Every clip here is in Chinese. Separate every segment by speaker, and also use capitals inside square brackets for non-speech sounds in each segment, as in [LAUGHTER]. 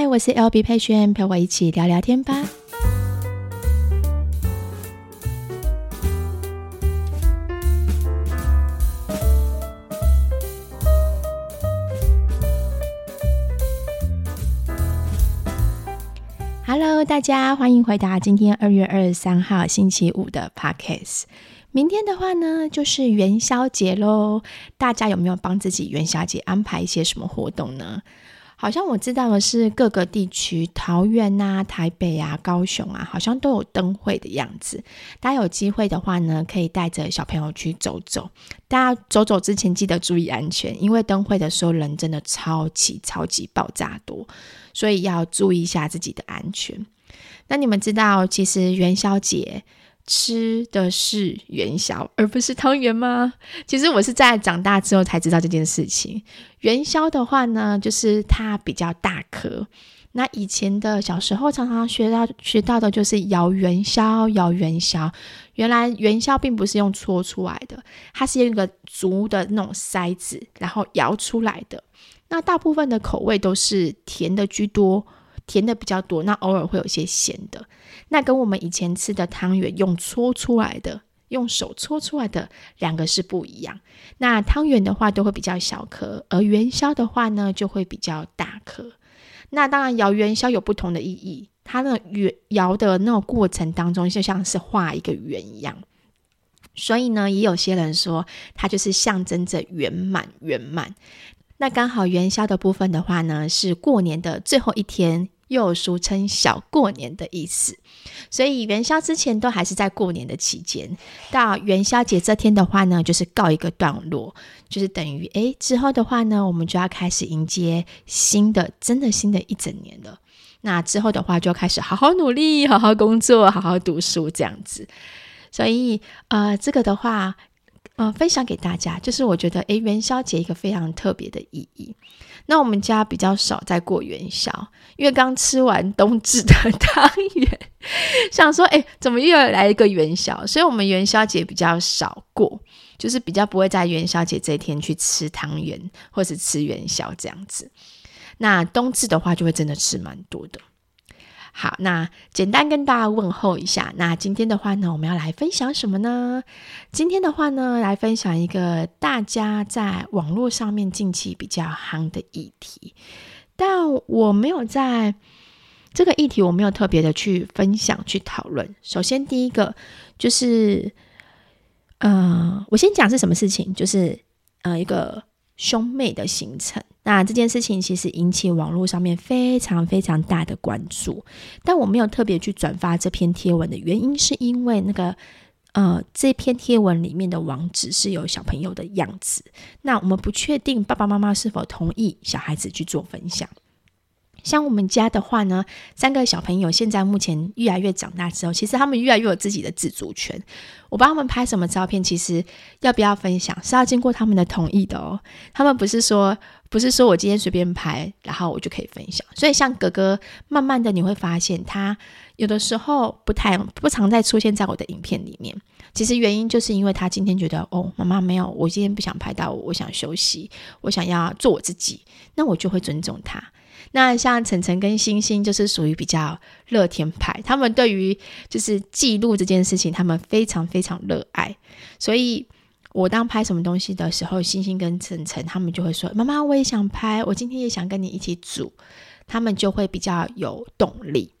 Speaker 1: 嗨，我是 LB 佩萱，陪我一起聊聊天吧。Hello，大家欢迎回答今天二月二十三号星期五的 Podcast。明天的话呢，就是元宵节喽。大家有没有帮自己元宵节安排一些什么活动呢？好像我知道的是，各个地区，桃园啊、台北啊、高雄啊，好像都有灯会的样子。大家有机会的话呢，可以带着小朋友去走走。大家走走之前记得注意安全，因为灯会的时候人真的超级超级爆炸多，所以要注意一下自己的安全。那你们知道，其实元宵节，吃的是元宵，而不是汤圆吗？其实我是在长大之后才知道这件事情。元宵的话呢，就是它比较大颗。那以前的小时候常常学到学到的就是摇元宵，摇元宵。原来元宵并不是用搓出来的，它是用一个竹的那种筛子，然后摇出来的。那大部分的口味都是甜的居多。甜的比较多，那偶尔会有一些咸的。那跟我们以前吃的汤圆用搓出来的，用手搓出来的两个是不一样。那汤圆的话都会比较小颗，而元宵的话呢就会比较大颗。那当然摇元宵有不同的意义，它那圆摇的那种过程当中就像是画一个圆一样。所以呢，也有些人说它就是象征着圆满圆满。那刚好元宵的部分的话呢，是过年的最后一天。又俗称小过年的意思，所以元宵之前都还是在过年的期间，到元宵节这天的话呢，就是告一个段落，就是等于诶之后的话呢，我们就要开始迎接新的，真的新的一整年了。那之后的话，就要开始好好努力，好好工作，好好读书这样子。所以呃，这个的话，呃，分享给大家，就是我觉得诶元宵节一个非常特别的意义。那我们家比较少在过元宵，因为刚吃完冬至的 [LAUGHS] 汤圆，想说，哎，怎么又要来一个元宵？所以，我们元宵节比较少过，就是比较不会在元宵节这一天去吃汤圆或是吃元宵这样子。那冬至的话，就会真的吃蛮多的。好，那简单跟大家问候一下。那今天的话呢，我们要来分享什么呢？今天的话呢，来分享一个大家在网络上面近期比较夯的议题，但我没有在这个议题，我没有特别的去分享去讨论。首先，第一个就是，呃，我先讲是什么事情，就是呃，一个兄妹的行程。那这件事情其实引起网络上面非常非常大的关注，但我没有特别去转发这篇贴文的原因，是因为那个呃，这篇贴文里面的网址是有小朋友的样子，那我们不确定爸爸妈妈是否同意小孩子去做分享。像我们家的话呢，三个小朋友现在目前越来越长大之后，其实他们越来越有自己的自主权。我帮他们拍什么照片，其实要不要分享是要经过他们的同意的哦。他们不是说不是说我今天随便拍，然后我就可以分享。所以像哥哥，慢慢的你会发现他有的时候不太不常再出现在我的影片里面。其实原因就是因为他今天觉得哦，妈妈没有，我今天不想拍到我，我想休息，我想要做我自己，那我就会尊重他。那像晨晨跟星星就是属于比较乐天派，他们对于就是记录这件事情，他们非常非常热爱。所以我当拍什么东西的时候，星星跟晨晨他们就会说：“妈妈，我也想拍，我今天也想跟你一起煮。”他们就会比较有动力。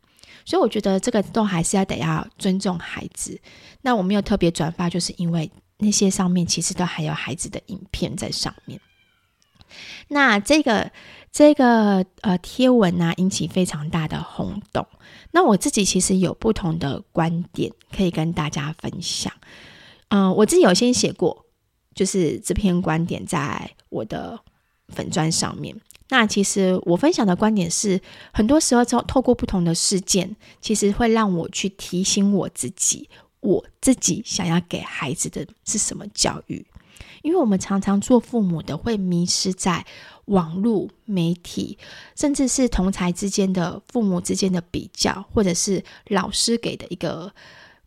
Speaker 1: 所以我觉得这个都还是要得要尊重孩子。那我没有特别转发，就是因为那些上面其实都还有孩子的影片在上面。那这个。这个呃贴文呢、引起非常大的轰动。那我自己其实有不同的观点可以跟大家分享。嗯、我自己有先写过，就是这篇观点在我的粉砖上面。那其实我分享的观点是，很多时候透透过不同的事件，其实会让我去提醒我自己，我自己想要给孩子的是什么教育。因为我们常常做父母的会迷失在网络媒体，甚至是同才之间的父母之间的比较，或者是老师给的一个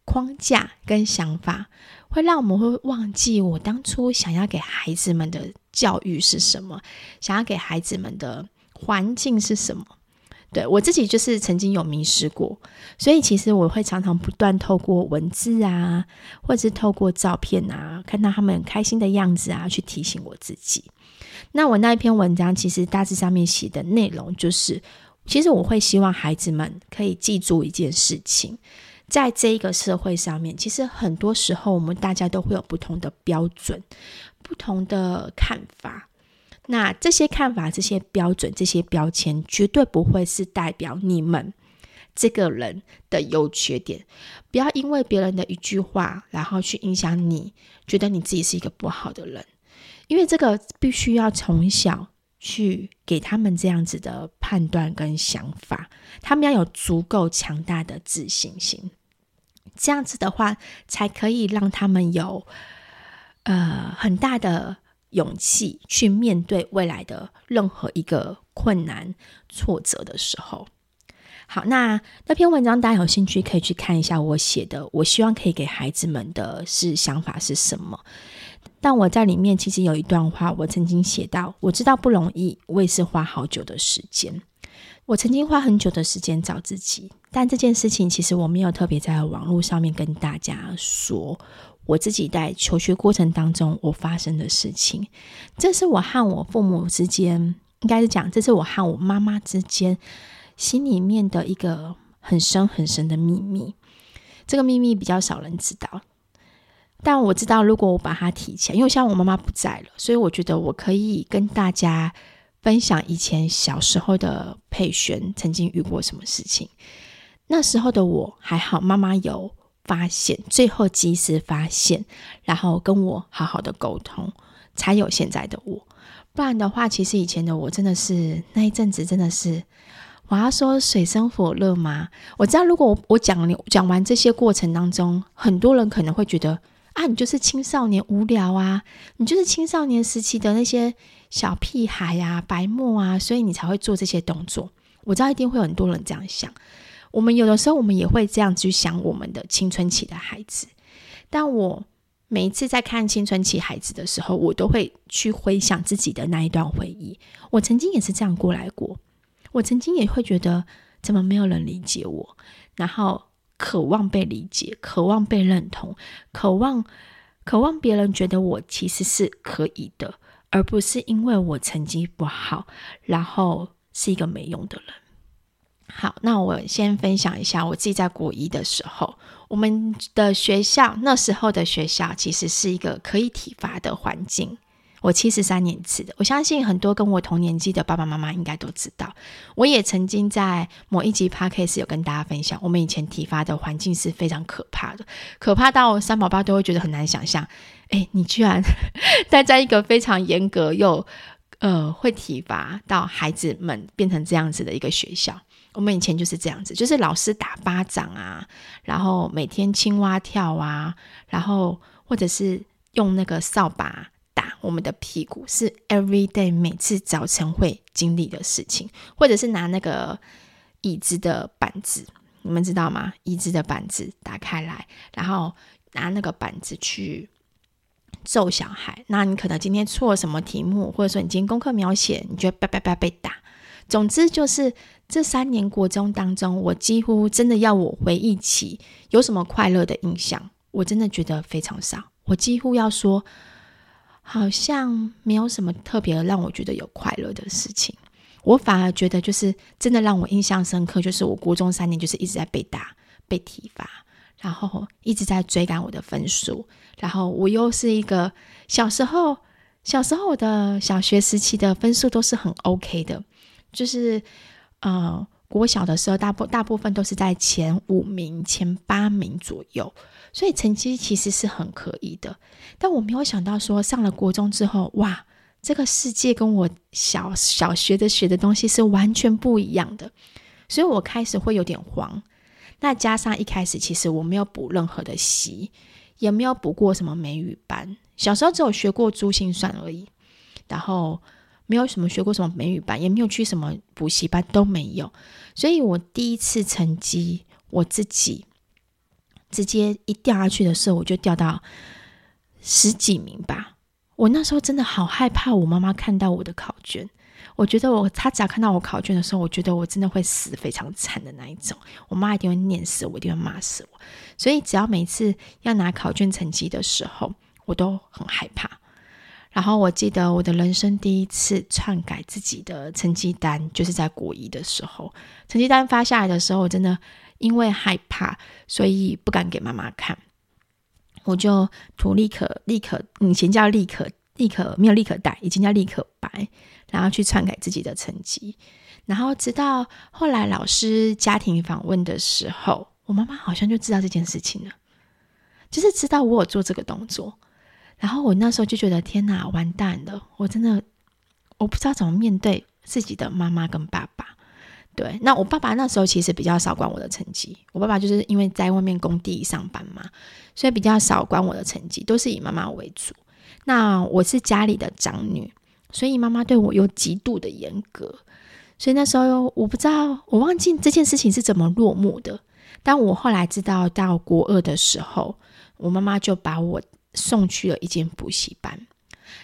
Speaker 1: 框架跟想法，会让我们会忘记我当初想要给孩子们的教育是什么，想要给孩子们的环境是什么。对，我自己就是曾经有迷失过，所以其实我会常常不断透过文字啊，或者是透过照片啊，看到他们很开心的样子啊，去提醒我自己。那我那一篇文章其实大致上面写的内容就是，其实我会希望孩子们可以记住一件事情，在这一个社会上面，其实很多时候我们大家都会有不同的标准、不同的看法。那这些看法、这些标准、这些标签，绝对不会是代表你们这个人的优缺点。不要因为别人的一句话，然后去影响你，觉得你自己是一个不好的人。因为这个必须要从小去给他们这样子的判断跟想法，他们要有足够强大的自信心。这样子的话，才可以让他们有呃很大的。勇气去面对未来的任何一个困难挫折的时候，好，那那篇文章大家有兴趣可以去看一下我写的。我希望可以给孩子们的是想法是什么？但我在里面其实有一段话，我曾经写到，我知道不容易，我也是花好久的时间。我曾经花很久的时间找自己，但这件事情其实我没有特别在网络上面跟大家说。我自己在求学过程当中，我发生的事情，这是我和我父母之间，应该是讲，这是我和我妈妈之间心里面的一个很深很深的秘密。这个秘密比较少人知道，但我知道，如果我把它提起来，因为像我妈妈不在了，所以我觉得我可以跟大家分享以前小时候的佩璇曾经遇过什么事情。那时候的我还好，妈妈有。发现，最后及时发现，然后跟我好好的沟通，才有现在的我。不然的话，其实以前的我真的是那一阵子真的是，我要说水深火热吗？我知道，如果我我讲讲完这些过程当中，很多人可能会觉得啊，你就是青少年无聊啊，你就是青少年时期的那些小屁孩呀、啊、白目啊，所以你才会做这些动作。我知道一定会有很多人这样想。我们有的时候，我们也会这样去想我们的青春期的孩子。但我每一次在看青春期孩子的时候，我都会去回想自己的那一段回忆。我曾经也是这样过来过，我曾经也会觉得怎么没有人理解我，然后渴望被理解，渴望被认同，渴望渴望别人觉得我其实是可以的，而不是因为我成绩不好，然后是一个没用的人。好，那我先分享一下我自己在国一的时候，我们的学校那时候的学校其实是一个可以体罚的环境。我七十三年次的，我相信很多跟我同年纪的爸爸妈妈应该都知道。我也曾经在某一集 podcast 有跟大家分享，我们以前体罚的环境是非常可怕的，可怕到三宝爸都会觉得很难想象。诶，你居然 [LAUGHS] 待在一个非常严格又呃会体罚到孩子们变成这样子的一个学校。我们以前就是这样子，就是老师打巴掌啊，然后每天青蛙跳啊，然后或者是用那个扫把打我们的屁股，是 every day 每次早晨会经历的事情，或者是拿那个椅子的板子，你们知道吗？椅子的板子打开来，然后拿那个板子去揍小孩。那你可能今天错了什么题目，或者说你今天功课描写，你就叭叭叭被打。总之就是这三年国中当中，我几乎真的要我回忆起有什么快乐的印象，我真的觉得非常少。我几乎要说，好像没有什么特别让我觉得有快乐的事情。我反而觉得，就是真的让我印象深刻，就是我国中三年就是一直在被打、被体罚，然后一直在追赶我的分数，然后我又是一个小时候，小时候我的小学时期的分数都是很 OK 的。就是，呃，国小的时候，大部大部分都是在前五名、前八名左右，所以成绩其实是很可以的。但我没有想到说，上了国中之后，哇，这个世界跟我小小学的学的东西是完全不一样的，所以我开始会有点慌。那加上一开始其实我没有补任何的习，也没有补过什么美语班，小时候只有学过珠心算而已，然后。没有什么学过什么美语班，也没有去什么补习班，都没有。所以我第一次成绩，我自己直接一掉下去的时候，我就掉到十几名吧。我那时候真的好害怕，我妈妈看到我的考卷，我觉得我他只要看到我考卷的时候，我觉得我真的会死非常惨的那一种。我妈一定会念死我，一定会骂死我。所以只要每次要拿考卷成绩的时候，我都很害怕。然后我记得我的人生第一次篡改自己的成绩单，就是在国一的时候。成绩单发下来的时候，我真的因为害怕，所以不敢给妈妈看。我就涂立可立可，以前叫立可立可，没有立可带，以前叫立可白，然后去篡改自己的成绩。然后直到后来老师家庭访问的时候，我妈妈好像就知道这件事情了，就是知道我有做这个动作。然后我那时候就觉得天哪，完蛋了！我真的我不知道怎么面对自己的妈妈跟爸爸。对，那我爸爸那时候其实比较少管我的成绩。我爸爸就是因为在外面工地上班嘛，所以比较少管我的成绩，都是以妈妈为主。那我是家里的长女，所以妈妈对我有极度的严格。所以那时候我不知道，我忘记这件事情是怎么落幕的。但我后来知道，到国二的时候，我妈妈就把我送去了一间补习班。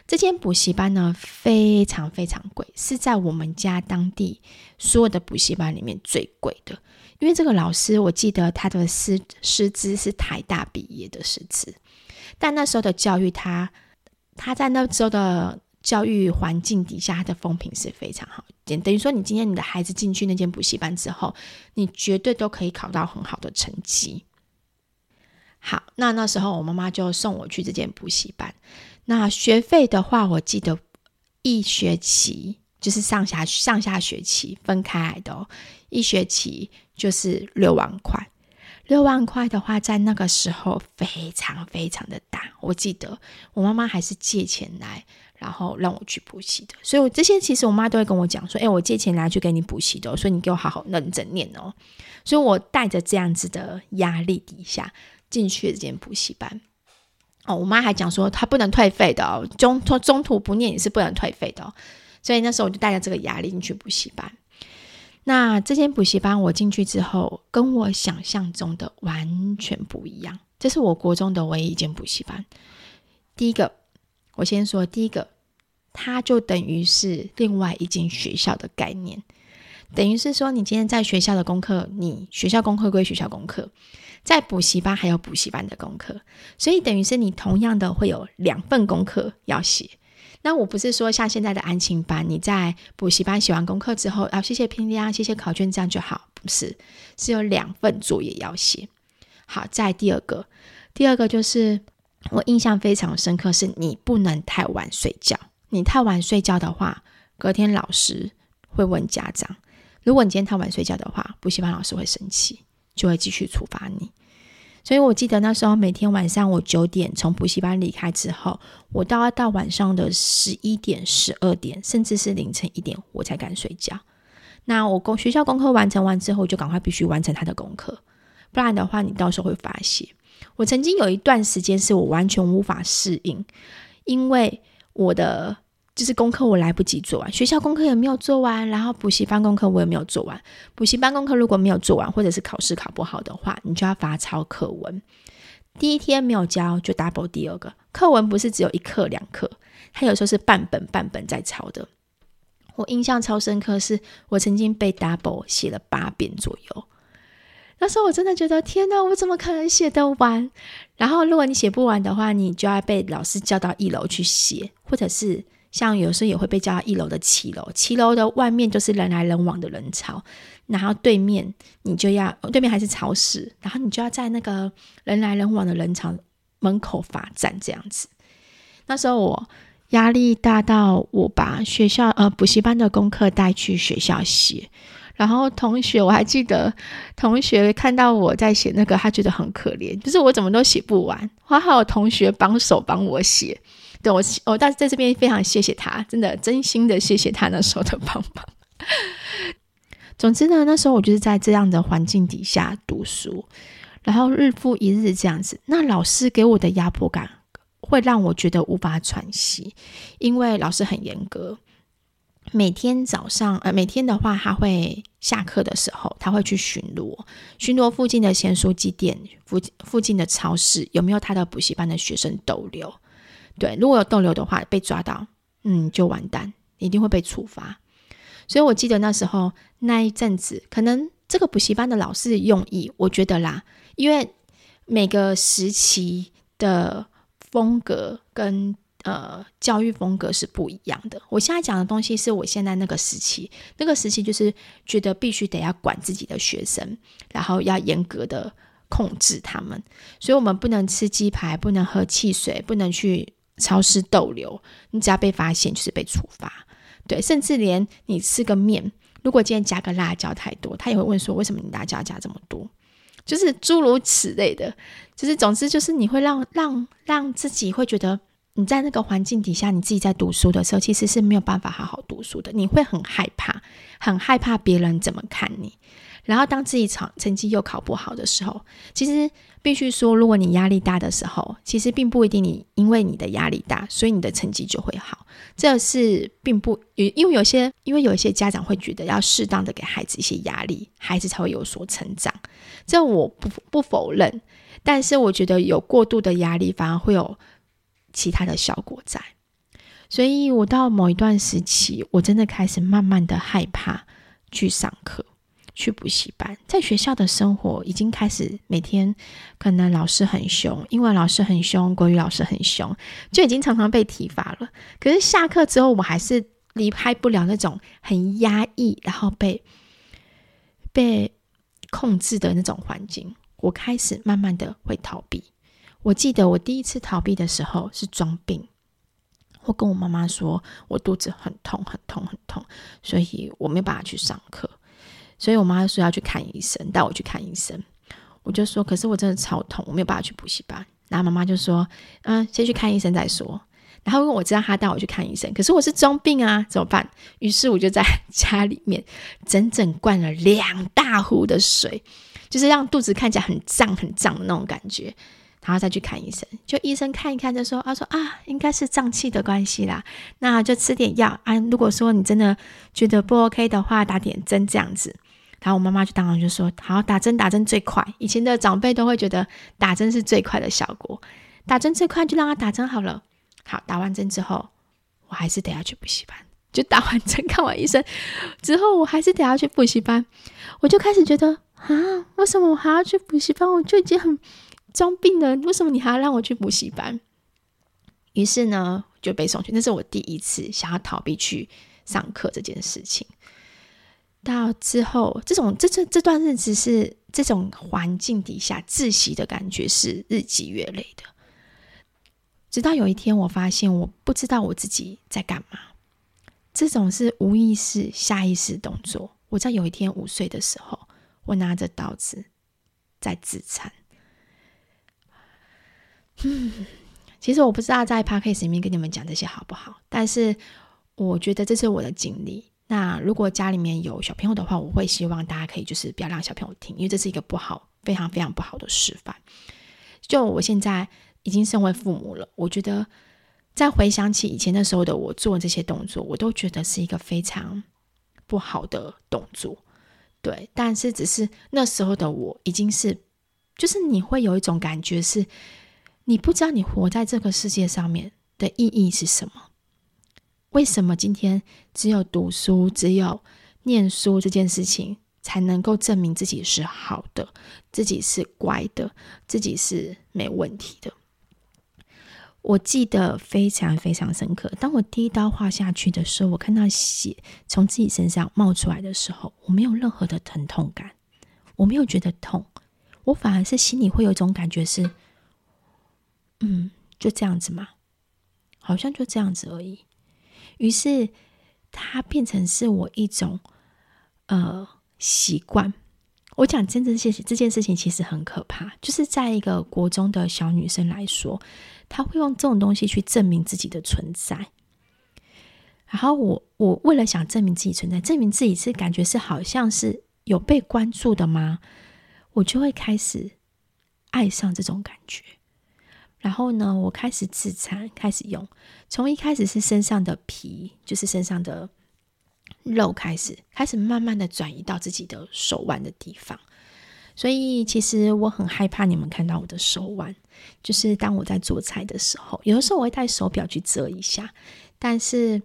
Speaker 1: 这间补习班呢，非常非常贵，是在我们家当地所有的补习班里面最贵的。因为这个老师，我记得他的师师资是台大毕业的师资，但那时候的教育他，他他在那时候的教育环境底下，他的风评是非常好。等等于说，你今天你的孩子进去那间补习班之后，你绝对都可以考到很好的成绩。好，那那时候我妈妈就送我去这间补习班。那学费的话，我记得一学期就是上下上下学期分开来的，一学期就是六万块。六万块的话，在那个时候非常非常的大。我记得我妈妈还是借钱来，然后让我去补习的。所以，我这些其实我妈都会跟我讲说：“哎，我借钱拿去给你补习的，所以你给我好好认真念哦。”所以，我带着这样子的压力底下进去这间补习班。哦，我妈还讲说，她不能退费的哦，中途中途不念也是不能退费的哦。所以那时候我就带着这个压力进去补习班。那这间补习班我进去之后，跟我想象中的完全不一样。这是我国中的唯一一间补习班。第一个，我先说第一个，它就等于是另外一间学校的概念，等于是说你今天在学校的功课，你学校功课归学校功课。在补习班还有补习班的功课，所以等于是你同样的会有两份功课要写。那我不是说像现在的安亲班，你在补习班写完功课之后，啊，谢谢评量，谢谢考卷，这样就好，不是，是有两份作业要写。好，再第二个，第二个就是我印象非常深刻，是你不能太晚睡觉。你太晚睡觉的话，隔天老师会问家长。如果你今天太晚睡觉的话，补习班老师会生气。就会继续处罚你，所以我记得那时候每天晚上我九点从补习班离开之后，我都要到晚上的十一点、十二点，甚至是凌晨一点，我才敢睡觉。那我工学校功课完成完之后，就赶快必须完成他的功课，不然的话你到时候会罚写。我曾经有一段时间是我完全无法适应，因为我的。就是功课我来不及做完，学校功课也没有做完，然后补习班功课我也没有做完。补习班功课如果没有做完，或者是考试考不好的话，你就要罚抄课文。第一天没有交就 double 第二个课文，不是只有一课两课，它有时候是半本半本在抄的。我印象超深刻，是我曾经被 double 写了八遍左右。那时候我真的觉得天哪，我怎么可能写得完？然后如果你写不完的话，你就要被老师叫到一楼去写，或者是。像有时候也会被叫到一楼的七楼，七楼的外面就是人来人往的人潮，然后对面你就要对面还是超市，然后你就要在那个人来人往的人潮门口罚站这样子。那时候我压力大到我把学校呃补习班的功课带去学校写，然后同学我还记得同学看到我在写那个，他觉得很可怜，就是我怎么都写不完，还好有同学帮手帮我写。对我，我但是 [LAUGHS] 在这边非常谢谢他，真的真心的谢谢他那时候的帮忙。总之呢，那时候我就是在这样的环境底下读书，然后日复一日这样子。那老师给我的压迫感会让我觉得无法喘息，因为老师很严格。每天早上，呃，每天的话，他会下课的时候，他会去巡逻，巡逻附近的咸酥鸡店、附附近的超市有没有他的补习班的学生逗留。对，如果有逗留的话，被抓到，嗯，就完蛋，一定会被处罚。所以我记得那时候那一阵子，可能这个补习班的老师用意，我觉得啦，因为每个时期的风格跟呃教育风格是不一样的。我现在讲的东西是我现在那个时期，那个时期就是觉得必须得要管自己的学生，然后要严格的控制他们，所以我们不能吃鸡排，不能喝汽水，不能去超市逗留。你只要被发现，就是被处罚。对，甚至连你吃个面，如果今天加个辣椒太多，他也会问说：为什么你辣椒加这么多？就是诸如此类的，就是总之就是你会让让让自己会觉得你在那个环境底下，你自己在读书的时候，其实是没有办法好好读书的。你会很害怕，很害怕别人怎么看你。然后当自己成成绩又考不好的时候，其实必须说，如果你压力大的时候，其实并不一定你因为你的压力大，所以你的成绩就会好。这是并不，因为有些因为有一些家长会觉得要适当的给孩子一些压力，孩子才会有所成长。这我不不否认，但是我觉得有过度的压力反而会有其他的效果在。所以我到某一段时期，我真的开始慢慢的害怕去上课。去补习班，在学校的生活已经开始每天，可能老师很凶，英文老师很凶，国语老师很凶，就已经常常被体罚了。可是下课之后，我还是离开不了那种很压抑，然后被被控制的那种环境。我开始慢慢的会逃避。我记得我第一次逃避的时候是装病，我跟我妈妈说我肚子很痛，很痛，很痛，所以我没有办法去上课。所以我妈说要去看医生，带我去看医生。我就说，可是我真的超痛，我没有办法去补习班。然后妈妈就说，嗯，先去看医生再说。然后因为我知道她带我去看医生，可是我是装病啊，怎么办？于是我就在家里面整整灌了两大壶的水，就是让肚子看起来很胀很胀的那种感觉。然后再去看医生，就医生看一看就说，他说啊，应该是胀气的关系啦，那就吃点药啊。如果说你真的觉得不 OK 的话，打点针这样子。然后我妈妈就当然就说：“好，打针打针最快。以前的长辈都会觉得打针是最快的效果，打针最快就让他打针好了。好，打完针之后，我还是得要去补习班。就打完针看完医生之后，我还是得要去补习班。我就开始觉得啊，为什么我还要去补习班？我就已经很装病了，为什么你还要让我去补习班？于是呢，就被送去。那是我第一次想要逃避去上课这件事情。”到之后，这种这这这段日子是这种环境底下窒息的感觉是日积月累的。直到有一天，我发现我不知道我自己在干嘛。这种是无意识、下意识动作。我在有一天午睡的时候，我拿着刀子在自残。嗯，[LAUGHS] 其实我不知道在 Podcast 里面跟你们讲这些好不好，但是我觉得这是我的经历。那如果家里面有小朋友的话，我会希望大家可以就是不要让小朋友听，因为这是一个不好、非常非常不好的示范。就我现在已经身为父母了，我觉得再回想起以前的时候的我做这些动作，我都觉得是一个非常不好的动作。对，但是只是那时候的我已经是，就是你会有一种感觉是，你不知道你活在这个世界上面的意义是什么。为什么今天只有读书、只有念书这件事情才能够证明自己是好的、自己是乖的、自己是没问题的？我记得非常非常深刻。当我第一刀划下去的时候，我看到血从自己身上冒出来的时候，我没有任何的疼痛感，我没有觉得痛，我反而是心里会有一种感觉是，嗯，就这样子嘛，好像就这样子而已。于是，它变成是我一种呃习惯。我讲真的，这这件事情其实很可怕。就是在一个国中的小女生来说，她会用这种东西去证明自己的存在。然后我我为了想证明自己存在，证明自己是感觉是好像是有被关注的吗？我就会开始爱上这种感觉。然后呢，我开始自残，开始用。从一开始是身上的皮，就是身上的肉开始，开始慢慢的转移到自己的手腕的地方。所以其实我很害怕你们看到我的手腕，就是当我在做菜的时候，有的时候我会戴手表去遮一下。但是，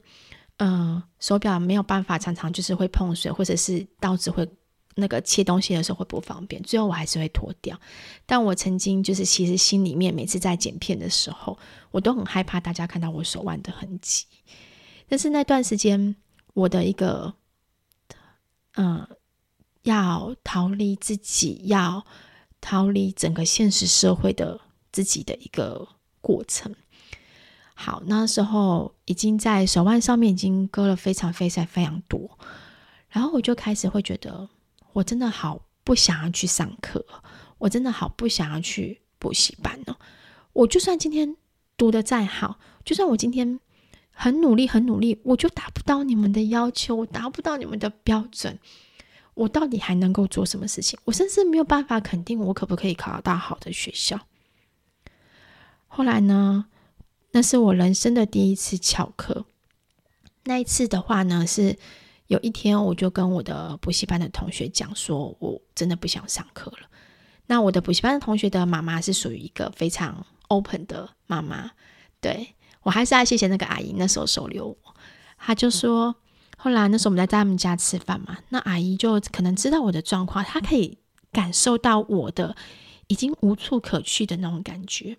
Speaker 1: 嗯、呃，手表没有办法常常就是会碰水，或者是刀子会那个切东西的时候会不方便，最后我还是会脱掉。但我曾经就是其实心里面每次在剪片的时候，我都很害怕大家看到我手腕的痕迹。但是那段时间，我的一个嗯、要逃离自己，要逃离整个现实社会的自己的一个过程。好，那时候已经在手腕上面已经割了非常非常非常多，然后我就开始会觉得，我真的好不想要去上课，我真的好不想要去补习班哦。我就算今天读得再好，就算我今天很努力很努力，我就达不到你们的要求，我达不到你们的标准，我到底还能够做什么事情？我甚至没有办法肯定我可不可以考到好的学校。后来呢？那是我人生的第一次翘课。那一次的话呢，是有一天我就跟我的补习班的同学讲说，我真的不想上课了。那我的补习班的同学的妈妈是属于一个非常 open 的妈妈，对，我还是要谢谢那个阿姨那时候收留我。她就说，后来那时候我们在他们家吃饭嘛，那阿姨就可能知道我的状况，她可以感受到我的已经无处可去的那种感觉。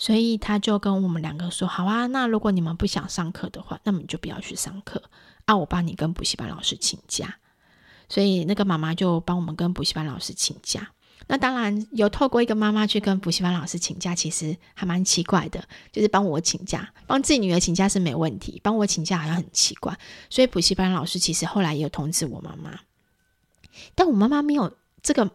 Speaker 1: 所以他就跟我们两个说：“好啊，那如果你们不想上课的话，那么你就不要去上课啊，我帮你跟补习班老师请假。”所以那个妈妈就帮我们跟补习班老师请假。那当然有透过一个妈妈去跟补习班老师请假，其实还蛮奇怪的，就是帮我请假，帮自己女儿请假是没问题，帮我请假好像很奇怪。所以补习班老师其实后来也有通知我妈妈，但我妈妈没有这个。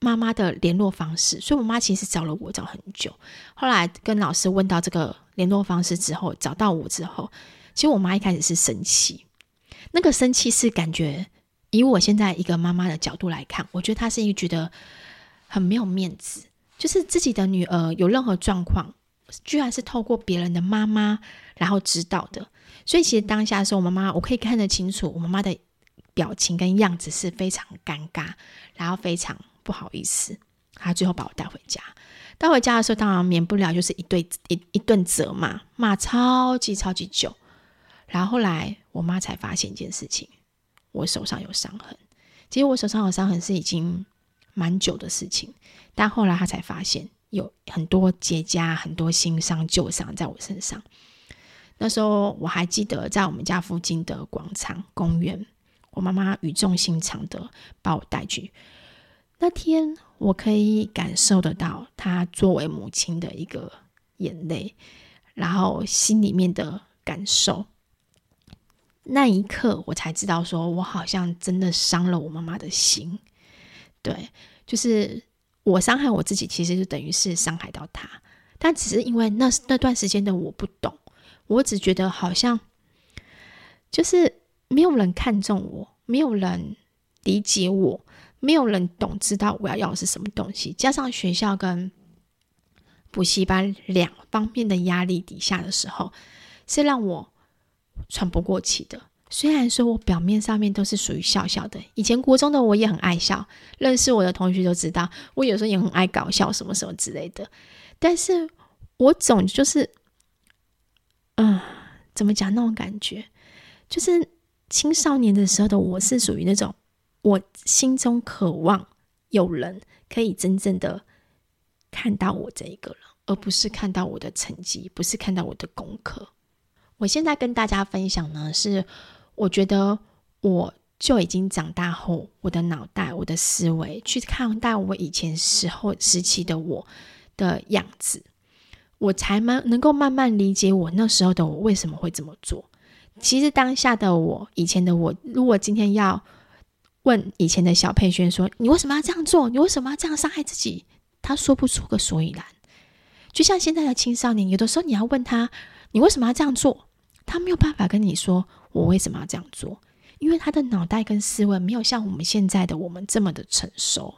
Speaker 1: 妈妈的联络方式，所以我妈其实找了我找很久。后来跟老师问到这个联络方式之后，找到我之后，其实我妈一开始是生气。那个生气是感觉，以我现在一个妈妈的角度来看，我觉得她是一个觉得很没有面子，就是自己的女儿有任何状况，居然是透过别人的妈妈然后知道的。所以其实当下的时候，我妈妈我可以看得清楚，我妈妈的表情跟样子是非常尴尬，然后非常。不好意思，她最后把我带回家。带回家的时候，当然免不了就是一对一一顿责骂，骂超级超级久。然后后来我妈才发现一件事情，我手上有伤痕。其实我手上有伤痕是已经蛮久的事情，但后来她才发现有很多结痂、很多新伤旧伤在我身上。那时候我还记得在我们家附近的广场公园，我妈妈语重心长的把我带去。那天我可以感受得到她作为母亲的一个眼泪，然后心里面的感受。那一刻，我才知道，说我好像真的伤了我妈妈的心。对，就是我伤害我自己，其实就等于是伤害到她。但只是因为那那段时间的我不懂，我只觉得好像就是没有人看重我，没有人理解我。没有人懂，知道我要要的是什么东西，加上学校跟补习班两方面的压力底下的时候，是让我喘不过气的。虽然说我表面上面都是属于笑笑的，以前国中的我也很爱笑，认识我的同学都知道，我有时候也很爱搞笑，什么什么之类的。但是我总就是，嗯，怎么讲那种感觉，就是青少年的时候的我是属于那种。我心中渴望有人可以真正的看到我这一个人，而不是看到我的成绩，不是看到我的功课。我现在跟大家分享呢，是我觉得我就已经长大后，我的脑袋、我的思维去看待我以前时候时期的我的样子，我才慢能够慢慢理解我那时候的我为什么会这么做。其实当下的我，以前的我，如果今天要问以前的小佩轩说：“你为什么要这样做？你为什么要这样伤害自己？”他说不出个所以然。就像现在的青少年，有的时候你要问他：“你为什么要这样做？”他没有办法跟你说：“我为什么要这样做？”因为他的脑袋跟思维没有像我们现在的我们这么的成熟。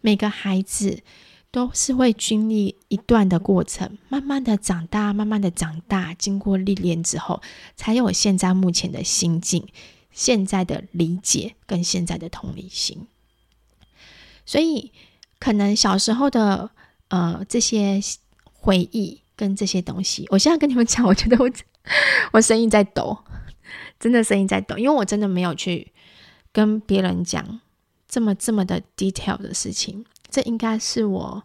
Speaker 1: 每个孩子都是会经历一段的过程，慢慢的长大，慢慢的长大，经过历练之后，才有现在目前的心境。现在的理解跟现在的同理心，所以可能小时候的呃这些回忆跟这些东西，我现在跟你们讲，我觉得我我声音在抖，真的声音在抖，因为我真的没有去跟别人讲这么这么的 detail 的事情。这应该是我，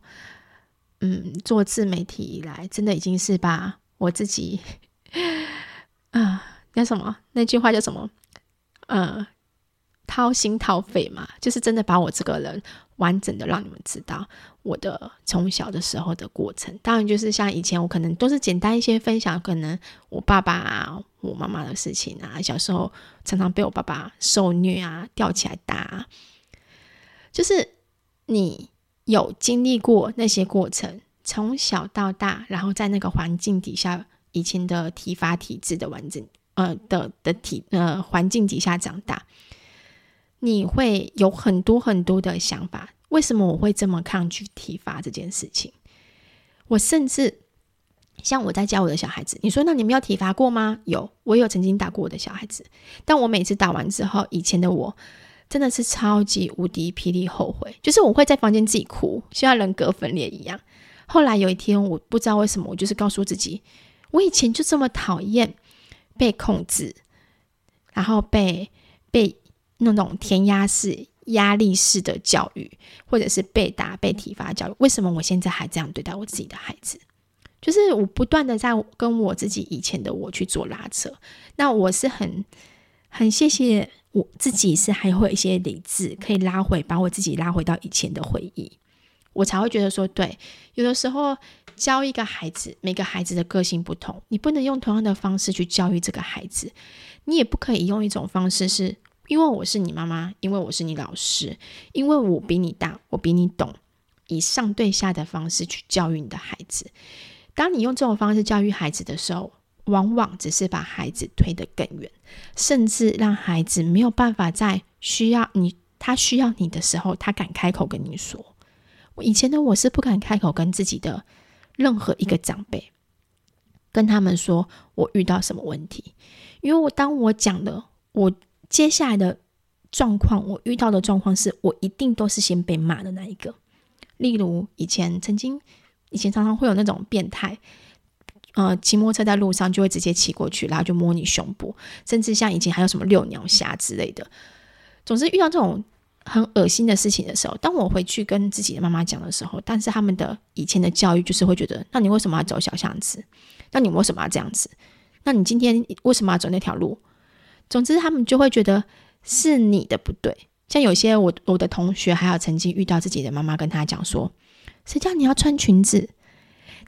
Speaker 1: 嗯，做自媒体以来，真的已经是把我自己，啊，那什么那句话叫什么？呃，掏心掏肺嘛，就是真的把我这个人完整的让你们知道我的从小的时候的过程。当然，就是像以前我可能都是简单一些分享，可能我爸爸啊、我妈妈的事情啊，小时候常常被我爸爸受虐啊、吊起来打，就是你。有经历过那些过程，从小到大，然后在那个环境底下，以前的体罚体制的完整，呃的的体呃环境底下长大，你会有很多很多的想法。为什么我会这么抗拒体罚这件事情？我甚至像我在教我的小孩子，你说那你们有体罚过吗？有，我有曾经打过我的小孩子，但我每次打完之后，以前的我。真的是超级无敌霹雳后悔，就是我会在房间自己哭，像人格分裂一样。后来有一天，我不知道为什么，我就是告诉自己，我以前就这么讨厌被控制，然后被被那种填鸭式、压力式的教育，或者是被打、被体罚教育。为什么我现在还这样对待我自己的孩子？就是我不断的在跟我自己以前的我去做拉扯。那我是很很谢谢。我自己是还会有一些理智，可以拉回，把我自己拉回到以前的回忆，我才会觉得说，对，有的时候教一个孩子，每个孩子的个性不同，你不能用同样的方式去教育这个孩子，你也不可以用一种方式是，因为我是你妈妈，因为我是你老师，因为我比你大，我比你懂，以上对下的方式去教育你的孩子。当你用这种方式教育孩子的时候，往往只是把孩子推得更远，甚至让孩子没有办法在需要你，他需要你的时候，他敢开口跟你说。我以前的我是不敢开口跟自己的任何一个长辈，跟他们说我遇到什么问题，因为我当我讲的我接下来的状况，我遇到的状况是我一定都是先被骂的那一个。例如以前曾经，以前常常会有那种变态。呃，骑摩托车在路上就会直接骑过去，然后就摸你胸部，甚至像以前还有什么遛鸟侠之类的。总之遇到这种很恶心的事情的时候，当我回去跟自己的妈妈讲的时候，但是他们的以前的教育就是会觉得，那你为什么要走小巷子？那你为什么要这样子？那你今天为什么要走那条路？总之他们就会觉得是你的不对。像有些我我的同学还有曾经遇到自己的妈妈跟他讲说，谁叫你要穿裙子？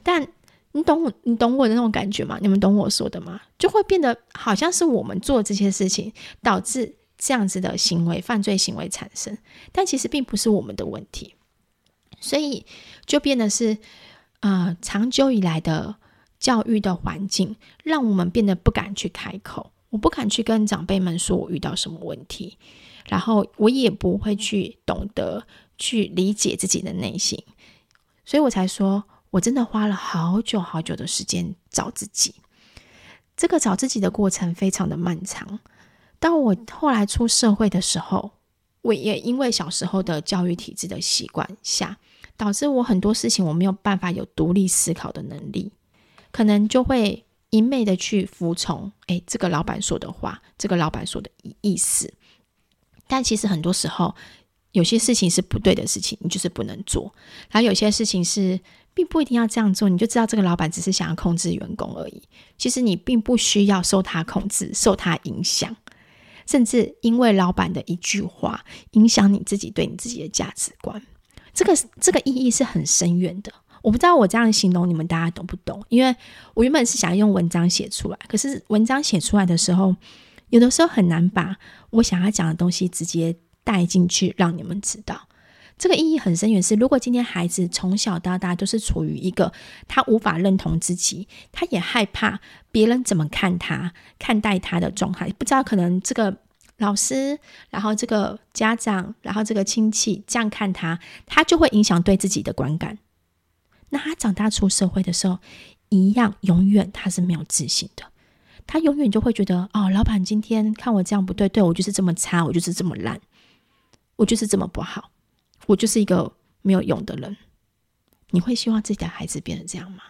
Speaker 1: 但你懂我，你懂我的那种感觉吗？你们懂我说的吗？就会变得好像是我们做这些事情导致这样子的行为、犯罪行为产生，但其实并不是我们的问题，所以就变得是，呃，长久以来的教育的环境，让我们变得不敢去开口，我不敢去跟长辈们说我遇到什么问题，然后我也不会去懂得去理解自己的内心，所以我才说。我真的花了好久好久的时间找自己，这个找自己的过程非常的漫长。当我后来出社会的时候，我也因为小时候的教育体制的习惯下，导致我很多事情我没有办法有独立思考的能力，可能就会一昧的去服从，哎，这个老板说的话，这个老板说的意思。但其实很多时候，有些事情是不对的事情，你就是不能做。然后有些事情是。并不一定要这样做，你就知道这个老板只是想要控制员工而已。其实你并不需要受他控制、受他影响，甚至因为老板的一句话影响你自己对你自己的价值观。这个这个意义是很深远的。我不知道我这样形容你们大家懂不懂？因为我原本是想用文章写出来，可是文章写出来的时候，有的时候很难把我想要讲的东西直接带进去，让你们知道。这个意义很深远，是如果今天孩子从小到大都是处于一个他无法认同自己，他也害怕别人怎么看他、看待他的状态，不知道可能这个老师，然后这个家长，然后这个亲戚这样看他，他就会影响对自己的观感。那他长大出社会的时候，一样永远他是没有自信的，他永远就会觉得哦，老板今天看我这样不对，对我就是这么差，我就是这么烂，我就是这么不好。我就是一个没有用的人，你会希望自己的孩子变成这样吗？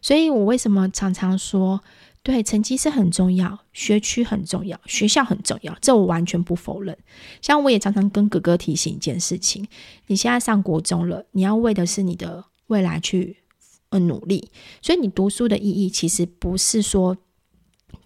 Speaker 1: 所以我为什么常常说，对，成绩是很重要，学区很重要，学校很重要，这我完全不否认。像我也常常跟哥哥提醒一件事情：你现在上国中了，你要为的是你的未来去呃努力。所以你读书的意义其实不是说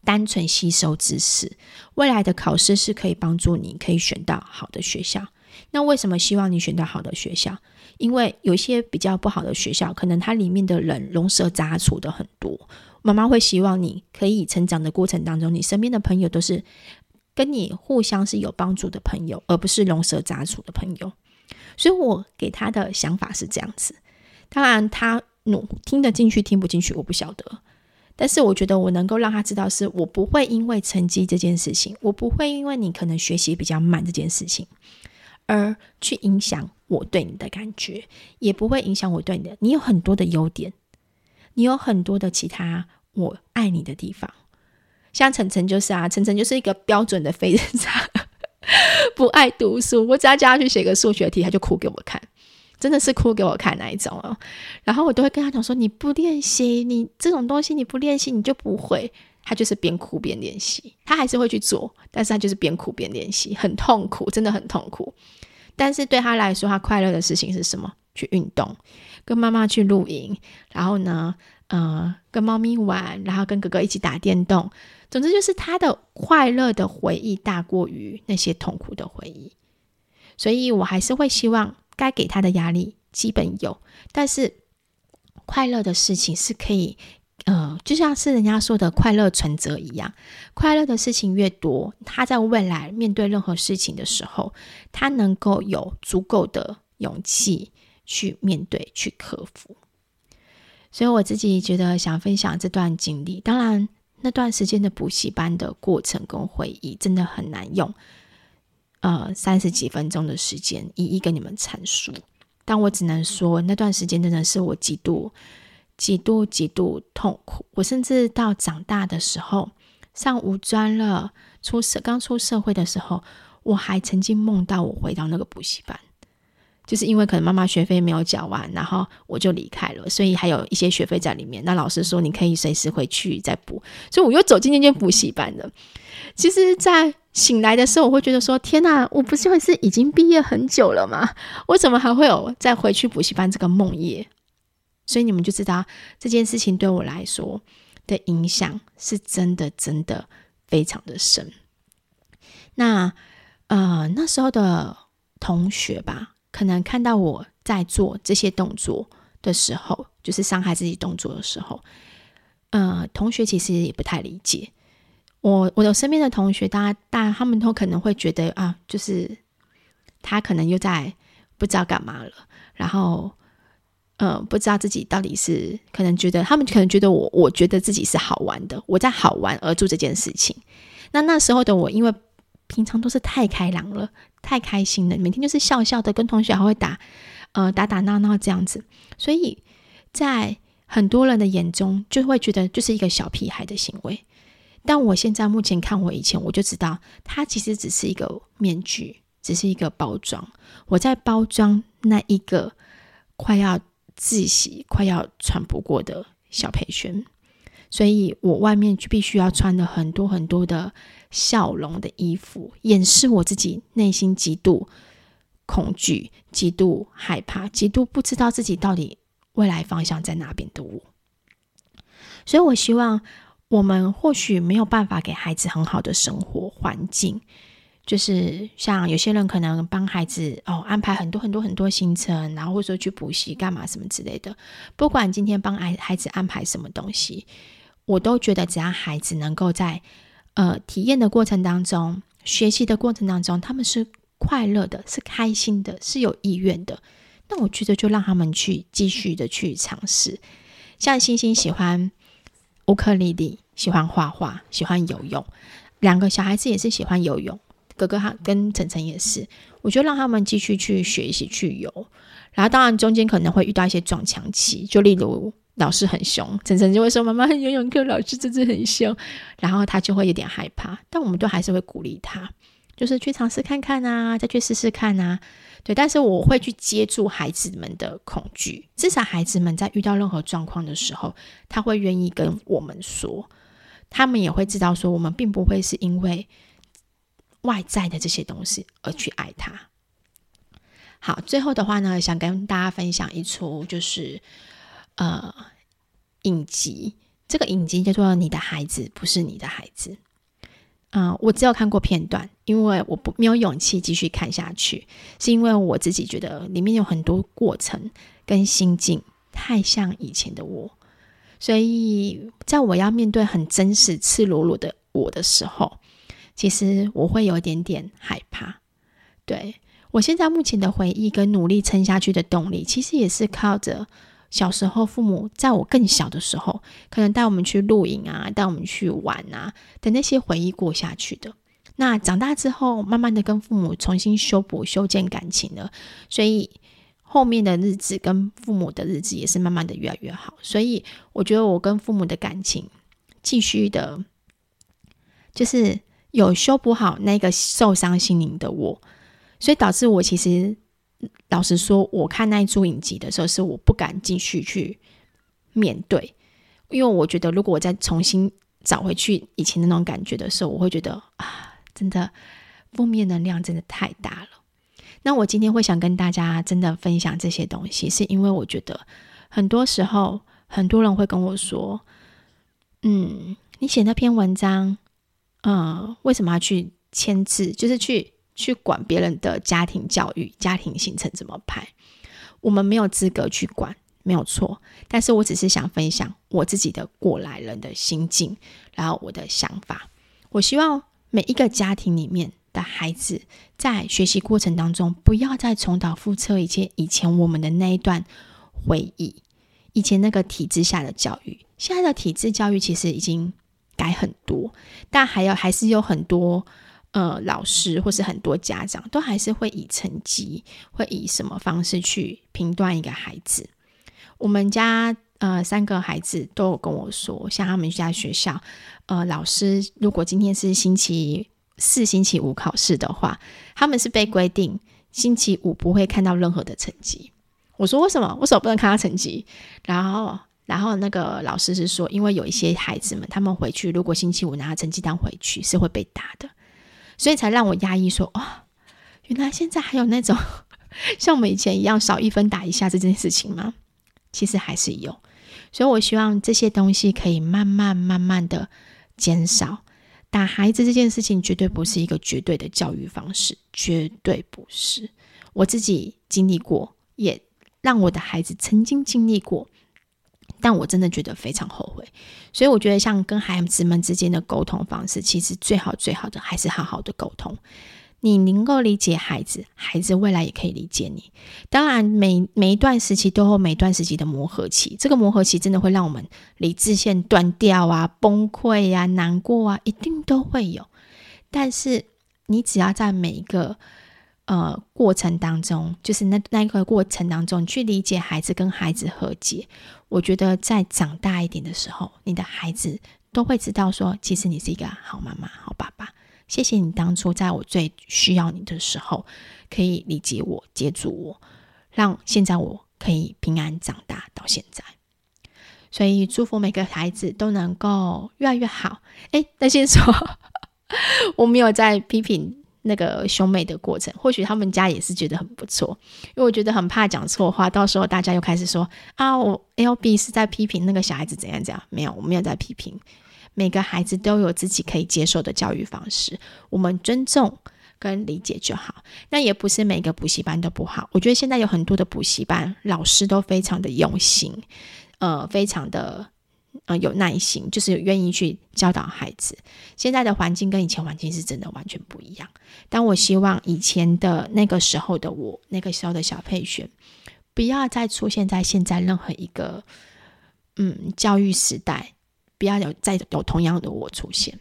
Speaker 1: 单纯吸收知识，未来的考试是可以帮助你可以选到好的学校。那为什么希望你选到好的学校？因为有一些比较不好的学校，可能它里面的人龙蛇杂处的很多。妈妈会希望你可以成长的过程当中，你身边的朋友都是跟你互相是有帮助的朋友，而不是龙蛇杂处的朋友。所以我给他的想法是这样子。当然，他努听得进去听不进去，我不晓得。但是我觉得我能够让他知道，是我不会因为成绩这件事情，我不会因为你可能学习比较慢这件事情，而去影响我对你的感觉，也不会影响我对你的。你有很多的优点。你有很多的其他我爱你的地方，像晨晨就是啊，晨晨就是一个标准的废人渣，不爱读书。我只要叫他去写个数学题，他就哭给我看，真的是哭给我看那一种哦。然后我都会跟他讲说：“你不练习，你这种东西你不练习，你就不会。”他就是边哭边练习，他还是会去做，但是他就是边哭边练习，很痛苦，真的很痛苦。但是对他来说，他快乐的事情是什么？去运动。跟妈妈去露营，然后呢，呃，跟猫咪玩，然后跟哥哥一起打电动。总之就是他的快乐的回忆大过于那些痛苦的回忆。所以我还是会希望该给他的压力基本有，但是快乐的事情是可以，呃，就像是人家说的快乐存折一样，快乐的事情越多，他在未来面对任何事情的时候，他能够有足够的勇气。去面对，去克服。所以我自己觉得想分享这段经历。当然，那段时间的补习班的过程跟回忆真的很难用，呃，三十几分钟的时间一一跟你们阐述。但我只能说，那段时间真的是我极度、极度、极度痛苦。我甚至到长大的时候，上五专了，出社刚出社会的时候，我还曾经梦到我回到那个补习班。就是因为可能妈妈学费没有缴完，然后我就离开了，所以还有一些学费在里面。那老师说你可以随时回去再补，所以我又走进那间补习班了。其实，在醒来的时候，我会觉得说：天哪，我不是会是已经毕业很久了吗？我怎么还会有再回去补习班这个梦魇？所以你们就知道这件事情对我来说的影响是真的，真的非常的深。那呃，那时候的同学吧。可能看到我在做这些动作的时候，就是伤害自己动作的时候，呃，同学其实也不太理解我。我的身边的同学，大家，大他们都可能会觉得啊，就是他可能又在不知道干嘛了，然后，呃，不知道自己到底是可能觉得他们可能觉得我，我觉得自己是好玩的，我在好玩而做这件事情。那那时候的我，因为平常都是太开朗了。太开心了，每天就是笑笑的，跟同学还会打，呃，打打闹闹这样子，所以在很多人的眼中就会觉得就是一个小屁孩的行为。但我现在目前看我以前，我就知道它其实只是一个面具，只是一个包装。我在包装那一个快要窒息、快要喘不过的小培轩。所以我外面就必须要穿的很多很多的笑容的衣服，掩饰我自己内心极度恐惧、极度害怕、极度不知道自己到底未来方向在哪边的我。所以我希望我们或许没有办法给孩子很好的生活环境，就是像有些人可能帮孩子哦安排很多很多很多行程，然后或者说去补习干嘛什么之类的。不管今天帮孩孩子安排什么东西。我都觉得，只要孩子能够在呃体验的过程当中、学习的过程当中，他们是快乐的、是开心的、是有意愿的，那我觉得就让他们去继续的去尝试。像星星喜欢乌克丽丽，喜欢画画，喜欢游泳，两个小孩子也是喜欢游泳，哥哥他跟晨晨也是，我就让他们继续去学习去游，然后当然中间可能会遇到一些撞墙期，就例如。老师很凶，晨晨就会说：“妈妈，游泳课老师真的很凶。”然后他就会有点害怕，但我们都还是会鼓励他，就是去尝试看看啊，再去试试看啊。对，但是我会去接住孩子们的恐惧，至少孩子们在遇到任何状况的时候，他会愿意跟我们说。他们也会知道说，我们并不会是因为外在的这些东西而去爱他。好，最后的话呢，想跟大家分享一出就是呃影集，这个影集叫做《你的孩子不是你的孩子》。嗯、我只有看过片段，因为我不没有勇气继续看下去，是因为我自己觉得里面有很多过程跟心境太像以前的我，所以在我要面对很真实、赤裸裸的我的时候，其实我会有一点点害怕，对。我现在目前的回忆跟努力撑下去的动力，其实也是靠着小时候父母在我更小的时候，可能带我们去露营啊，带我们去玩啊的那些回忆过下去的。那长大之后，慢慢的跟父母重新修补、修建感情了，所以后面的日子跟父母的日子也是慢慢的越来越好。所以我觉得我跟父母的感情继续的，就是有修补好那个受伤心灵的我。所以导致我其实，老实说，我看那一出影集的时候，是我不敢继续去面对，因为我觉得如果我再重新找回去以前那种感觉的时候，我会觉得啊，真的负面能量真的太大了。那我今天会想跟大家真的分享这些东西，是因为我觉得很多时候很多人会跟我说，嗯，你写那篇文章，嗯，为什么要去签字？就是去。去管别人的家庭教育、家庭行程怎么排，我们没有资格去管，没有错。但是我只是想分享我自己的过来人的心境，然后我的想法。我希望每一个家庭里面的孩子在学习过程当中，不要再重蹈覆辙，以前以前我们的那一段回忆，以前那个体制下的教育。现在的体制教育其实已经改很多，但还有还是有很多。呃，老师或是很多家长都还是会以成绩，会以什么方式去评断一个孩子。我们家呃三个孩子都有跟我说，像他们家学校，呃，老师如果今天是星期四、星期五考试的话，他们是被规定星期五不会看到任何的成绩。我说为什么？为什么不能看到成绩？然后，然后那个老师是说，因为有一些孩子们，他们回去如果星期五拿成绩单回去，是会被打的。所以才让我压抑说，哦，原来现在还有那种 [LAUGHS] 像我们以前一样少一分打一下这件事情吗？其实还是有。所以我希望这些东西可以慢慢慢慢的减少。打孩子这件事情绝对不是一个绝对的教育方式，绝对不是。我自己经历过，也让我的孩子曾经经历过。但我真的觉得非常后悔，所以我觉得像跟孩子们之间的沟通方式，其实最好最好的还是好好的沟通。你能够理解孩子，孩子未来也可以理解你。当然每，每一段时期都有每段时期的磨合期，这个磨合期真的会让我们理智线断掉啊、崩溃啊、难过啊，一定都会有。但是你只要在每一个呃过程当中，就是那那一个过程当中，去理解孩子，跟孩子和解。我觉得在长大一点的时候，你的孩子都会知道说，其实你是一个好妈妈、好爸爸。谢谢你当初在我最需要你的时候，可以理解我、接住我，让现在我可以平安长大到现在。所以祝福每个孩子都能够越来越好。诶，那先说，[LAUGHS] 我没有在批评。那个兄妹的过程，或许他们家也是觉得很不错，因为我觉得很怕讲错话，到时候大家又开始说啊，我 LB 是在批评那个小孩子怎样怎样，没有，我没有在批评，每个孩子都有自己可以接受的教育方式，我们尊重跟理解就好。那也不是每个补习班都不好，我觉得现在有很多的补习班老师都非常的用心，呃，非常的。呃，有耐心，就是愿意去教导孩子。现在的环境跟以前环境是真的完全不一样。但我希望以前的那个时候的我，那个时候的小佩璇，不要再出现在现在任何一个嗯教育时代，不要有再有同样的我出现。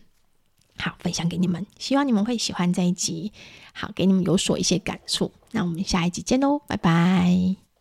Speaker 1: 好，分享给你们，希望你们会喜欢这一集。好，给你们有所一些感触。那我们下一集见喽，拜拜。